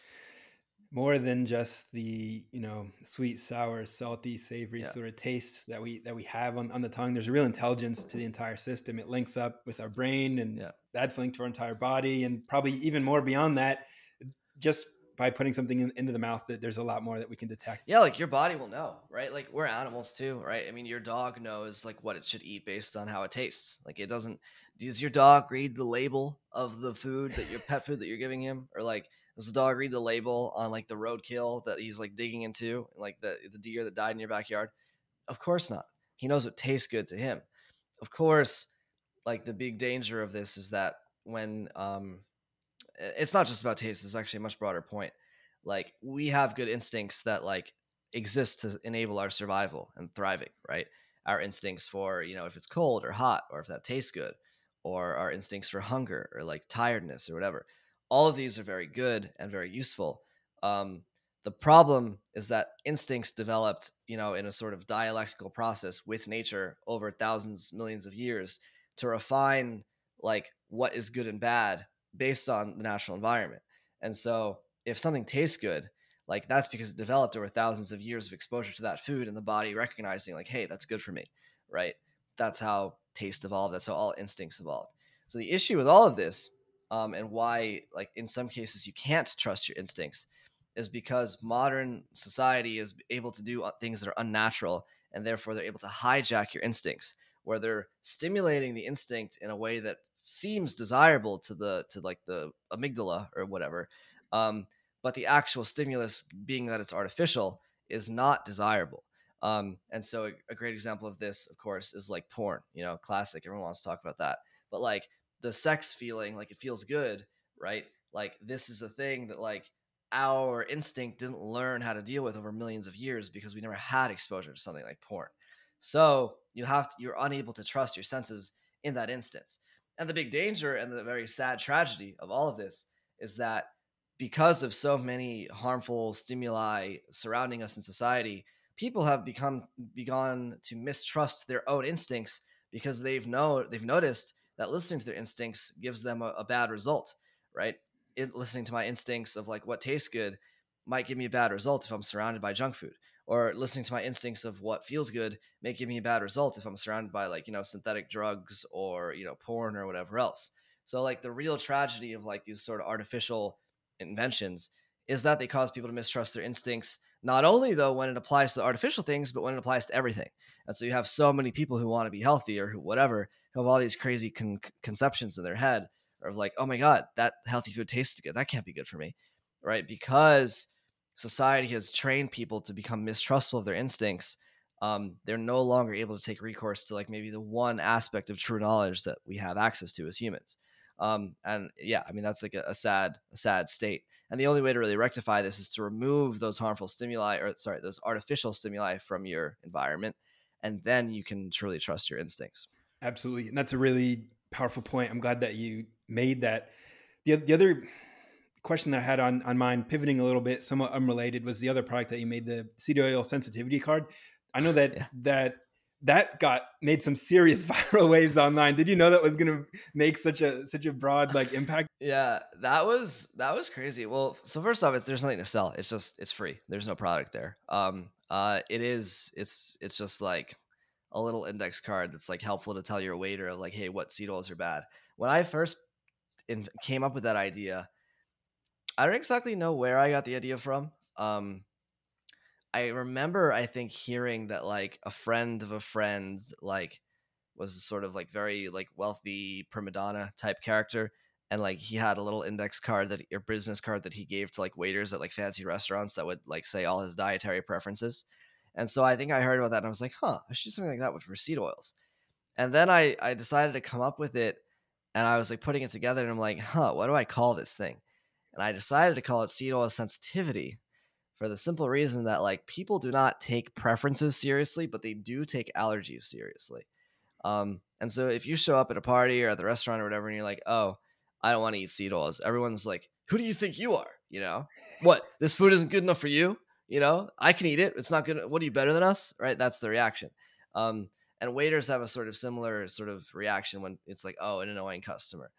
more than just the you know sweet, sour, salty, savory yeah. sort of taste that we that we have on, on the tongue. There's a real intelligence to the entire system. It links up with our brain, and yeah. that's linked to our entire body, and probably even more beyond that. Just by putting something in, into the mouth, that there's a lot more that we can detect. Yeah, like your body will know, right? Like we're animals too, right? I mean, your dog knows like what it should eat based on how it tastes. Like it doesn't. Does your dog read the label of the food that your pet food that you're giving him, or like? Does the dog read the label on like the roadkill that he's like digging into, like the the deer that died in your backyard? Of course not. He knows what tastes good to him. Of course, like the big danger of this is that when um it's not just about taste, it's actually a much broader point. Like we have good instincts that like exist to enable our survival and thriving, right? Our instincts for, you know, if it's cold or hot or if that tastes good, or our instincts for hunger or like tiredness or whatever all of these are very good and very useful. Um, the problem is that instincts developed, you know, in a sort of dialectical process with nature over thousands, millions of years to refine like what is good and bad based on the natural environment. And so if something tastes good, like that's because it developed over thousands of years of exposure to that food and the body recognizing like, hey, that's good for me, right? That's how taste evolved. That's how all instincts evolved. So the issue with all of this um, and why like in some cases you can't trust your instincts is because modern society is able to do uh, things that are unnatural and therefore they're able to hijack your instincts where they're stimulating the instinct in a way that seems desirable to the to like the amygdala or whatever um, but the actual stimulus being that it's artificial is not desirable um, and so a, a great example of this of course is like porn you know classic everyone wants to talk about that but like the sex feeling like it feels good right? Like this is a thing that like our instinct didn't learn how to deal with over millions of years because we never had exposure to something like porn. So you have to, you're unable to trust your senses in that instance. And the big danger and the very sad tragedy of all of this is that because of so many harmful stimuli surrounding us in society people have become begun to mistrust their own instincts because they've know they've noticed that listening to their instincts gives them a, a bad result, right? It, listening to my instincts of like what tastes good might give me a bad result if I'm surrounded by junk food, or listening to my instincts of what feels good may give me a bad result if I'm surrounded by like you know synthetic drugs or you know porn or whatever else. So like the real tragedy of like these sort of artificial inventions is that they cause people to mistrust their instincts not only though when it applies to artificial things but when it applies to everything and so you have so many people who want to be healthy or whatever have all these crazy con- conceptions in their head of like oh my god that healthy food tastes good that can't be good for me right because society has trained people to become mistrustful of their instincts um, they're no longer able to take recourse to like maybe the one aspect of true knowledge that we have access to as humans um, and yeah i mean that's like a, a sad a sad state and the only way to really rectify this is to remove those harmful stimuli, or sorry, those artificial stimuli from your environment. And then you can truly trust your instincts. Absolutely. And that's a really powerful point. I'm glad that you made that. The, the other question that I had on, on mine, pivoting a little bit, somewhat unrelated, was the other product that you made, the seed oil sensitivity card. I know that yeah. that that got made some serious viral waves online. Did you know that was gonna make such a such a broad like impact? Yeah, that was that was crazy. Well, so first off, there's nothing to sell. It's just it's free. There's no product there. Um, uh, it is it's it's just like a little index card that's like helpful to tell your waiter like, hey, what seed oils are bad. When I first in, came up with that idea, I don't exactly know where I got the idea from. Um, I remember I think hearing that like a friend of a friend like was sort of like very like wealthy prima donna type character and like he had a little index card that your business card that he gave to like waiters at like fancy restaurants that would like say all his dietary preferences. And so I think I heard about that and I was like, huh, I should do something like that with seed oils. And then I I decided to come up with it and I was like putting it together and I'm like, huh, what do I call this thing? And I decided to call it seed oil sensitivity for the simple reason that like people do not take preferences seriously, but they do take allergies seriously. Um, and so if you show up at a party or at the restaurant or whatever, and you're like, "Oh, I don't want to eat seed oils," everyone's like, "Who do you think you are?" You know, what? This food isn't good enough for you? You know, I can eat it. It's not good. What are you better than us? Right? That's the reaction. Um, and waiters have a sort of similar sort of reaction when it's like, "Oh, an annoying customer."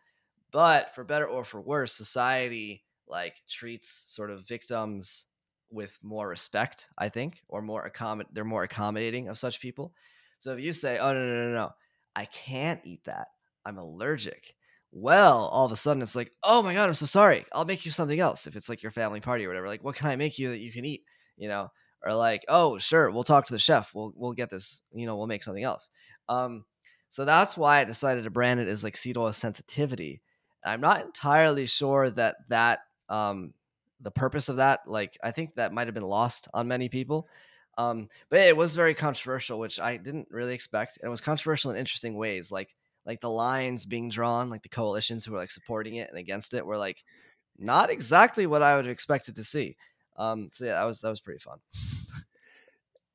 But for better or for worse, society like treats sort of victims with more respect, I think, or more accommod they're more accommodating of such people. So if you say, "Oh no, no, no, no, I can't eat that. I'm allergic." Well, all of a sudden it's like, "Oh my god, I'm so sorry. I'll make you something else." If it's like your family party or whatever, like, "What can I make you that you can eat?" You know, or like, "Oh, sure, we'll talk to the chef. We'll we'll get this. You know, we'll make something else." Um, so that's why I decided to brand it as like seed oil sensitivity. I'm not entirely sure that that um, the purpose of that like i think that might have been lost on many people um, but it was very controversial which i didn't really expect and it was controversial in interesting ways like like the lines being drawn like the coalitions who were like supporting it and against it were like not exactly what i would have expected to see um, so yeah that was that was pretty fun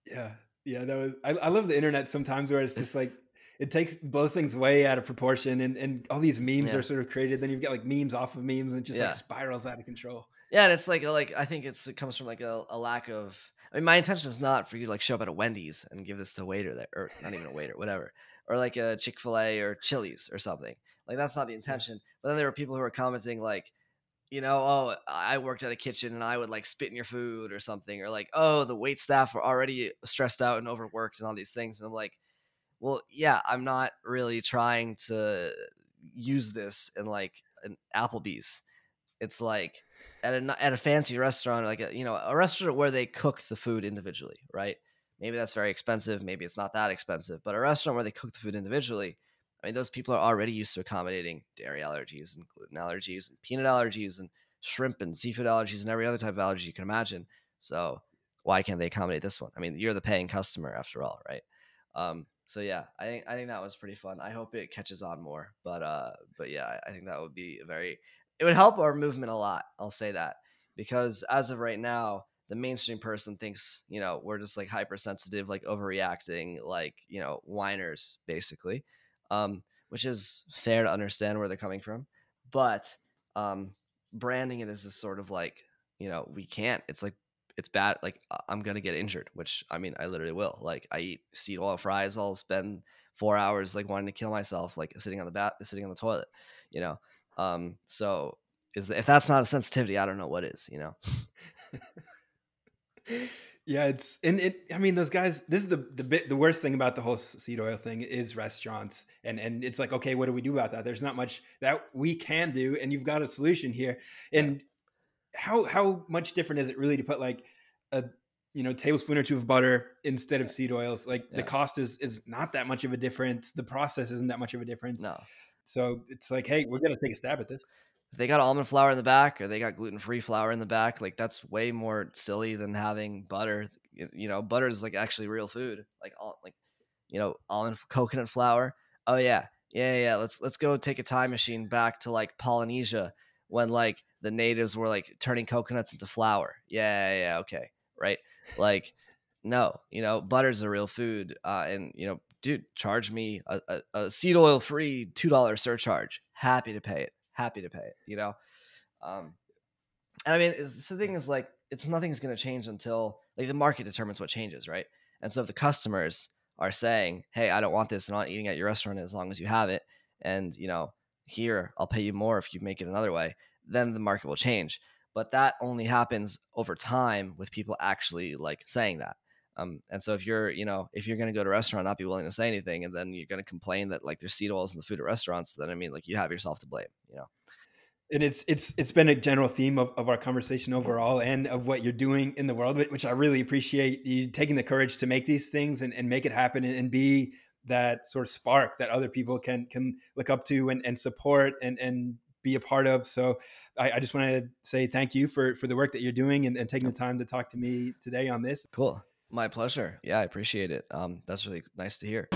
yeah yeah that was I, I love the internet sometimes where it's just like it takes blows things way out of proportion and, and all these memes Yeah. are sort of created then you've got like memes off of memes and just Yeah. like spirals out of control Yeah, and it's like like I think it's it comes from like a, a lack of. I mean, my intention is not for you to like show up at a Wendy's and give this to a waiter there, or not even a waiter, whatever, or like a Chick Fil A or Chili's or something. Like that's not the intention. But then there were people who were commenting like, you know, oh, I worked at a kitchen and I would like spit in your food or something, or like, oh, the wait staff were already stressed out and overworked and all these things, and I'm like, well, yeah, I'm not really trying to use this in like an Applebee's. It's like at a at a fancy restaurant, like a, you know, a restaurant where they cook the food individually, right? Maybe that's very expensive. Maybe it's not that expensive, but a restaurant where they cook the food individually, I mean, those people are already used to accommodating dairy allergies and gluten allergies and peanut allergies and shrimp and seafood allergies and every other type of allergy you can imagine. So why can't they accommodate this one? I mean, you're the paying customer after all, right? Um, so yeah, I think I think that was pretty fun. I hope it catches on more, but uh, but yeah, I, think that would be a very it would help our movement a lot. I'll say that because as of right now, the mainstream person thinks you know we're just like hypersensitive, like overreacting, like you know whiners basically, um, which is fair to understand where they're coming from. But um, branding it as this sort of like you know we can't. It's like it's bad. Like I'm gonna get injured, which I mean I literally will. Like I eat seed oil fries, I'll spend four hours like wanting to kill myself, like sitting on the bat, sitting on the toilet, you know. Um, so is if that's not a sensitivity, I don't know what is, you know. yeah it's and it i mean those guys this is the the bit the worst thing about the whole seed oil thing is restaurants. And and it's like okay what do we do about that? There's not much that we can do and you've got a solution here. And how how much different is it really to put like a you know tablespoon or two of butter instead of seed oils? Like Yeah. the cost is is not that much of a difference. The process isn't that much of a difference. No, so it's like hey we're gonna take a stab at this if they got almond flour in the back or they got gluten free flour in the back, like that's way more silly than having butter. You know, butter is like actually real food, like all like you know almond coconut flour. Oh yeah, yeah, yeah. Let's let's go take a time machine back to like Polynesia when like the natives were like turning coconuts into flour. Yeah, yeah, yeah okay, right. Like no, you know, butter's a real food, uh, and you know, dude, charge me a, a, a seed oil free two dollar surcharge. Happy to pay it. Happy to pay it. You know, um, and I mean, it's, the thing is like, it's nothing's going to change until like the market determines what changes, right? And so if the customers are saying, "Hey, I don't want this. I'm not eating at your restaurant as long as you have it." And you know, here I'll pay you more if you make it another way. Then the market will change. But that only happens over time with people actually like saying that. Um, and so if you're, you know, if you're going to go to a restaurant, not be willing to say anything, and then you're going to complain that like there's seed oils in the food at restaurants, then I mean, like you have yourself to blame, you know? And it's it's it's been a general theme of, of our conversation overall and of what you're doing in the world which i really appreciate you taking the courage to make these things and, and make it happen and, and be that sort of spark that other people can can look up to and, and support and and be a part of. So I, I just want to say thank you for for the work that you're doing and, and taking the time to talk to me today on this. Cool my pleasure. Yeah i appreciate it. Um, that's really nice to hear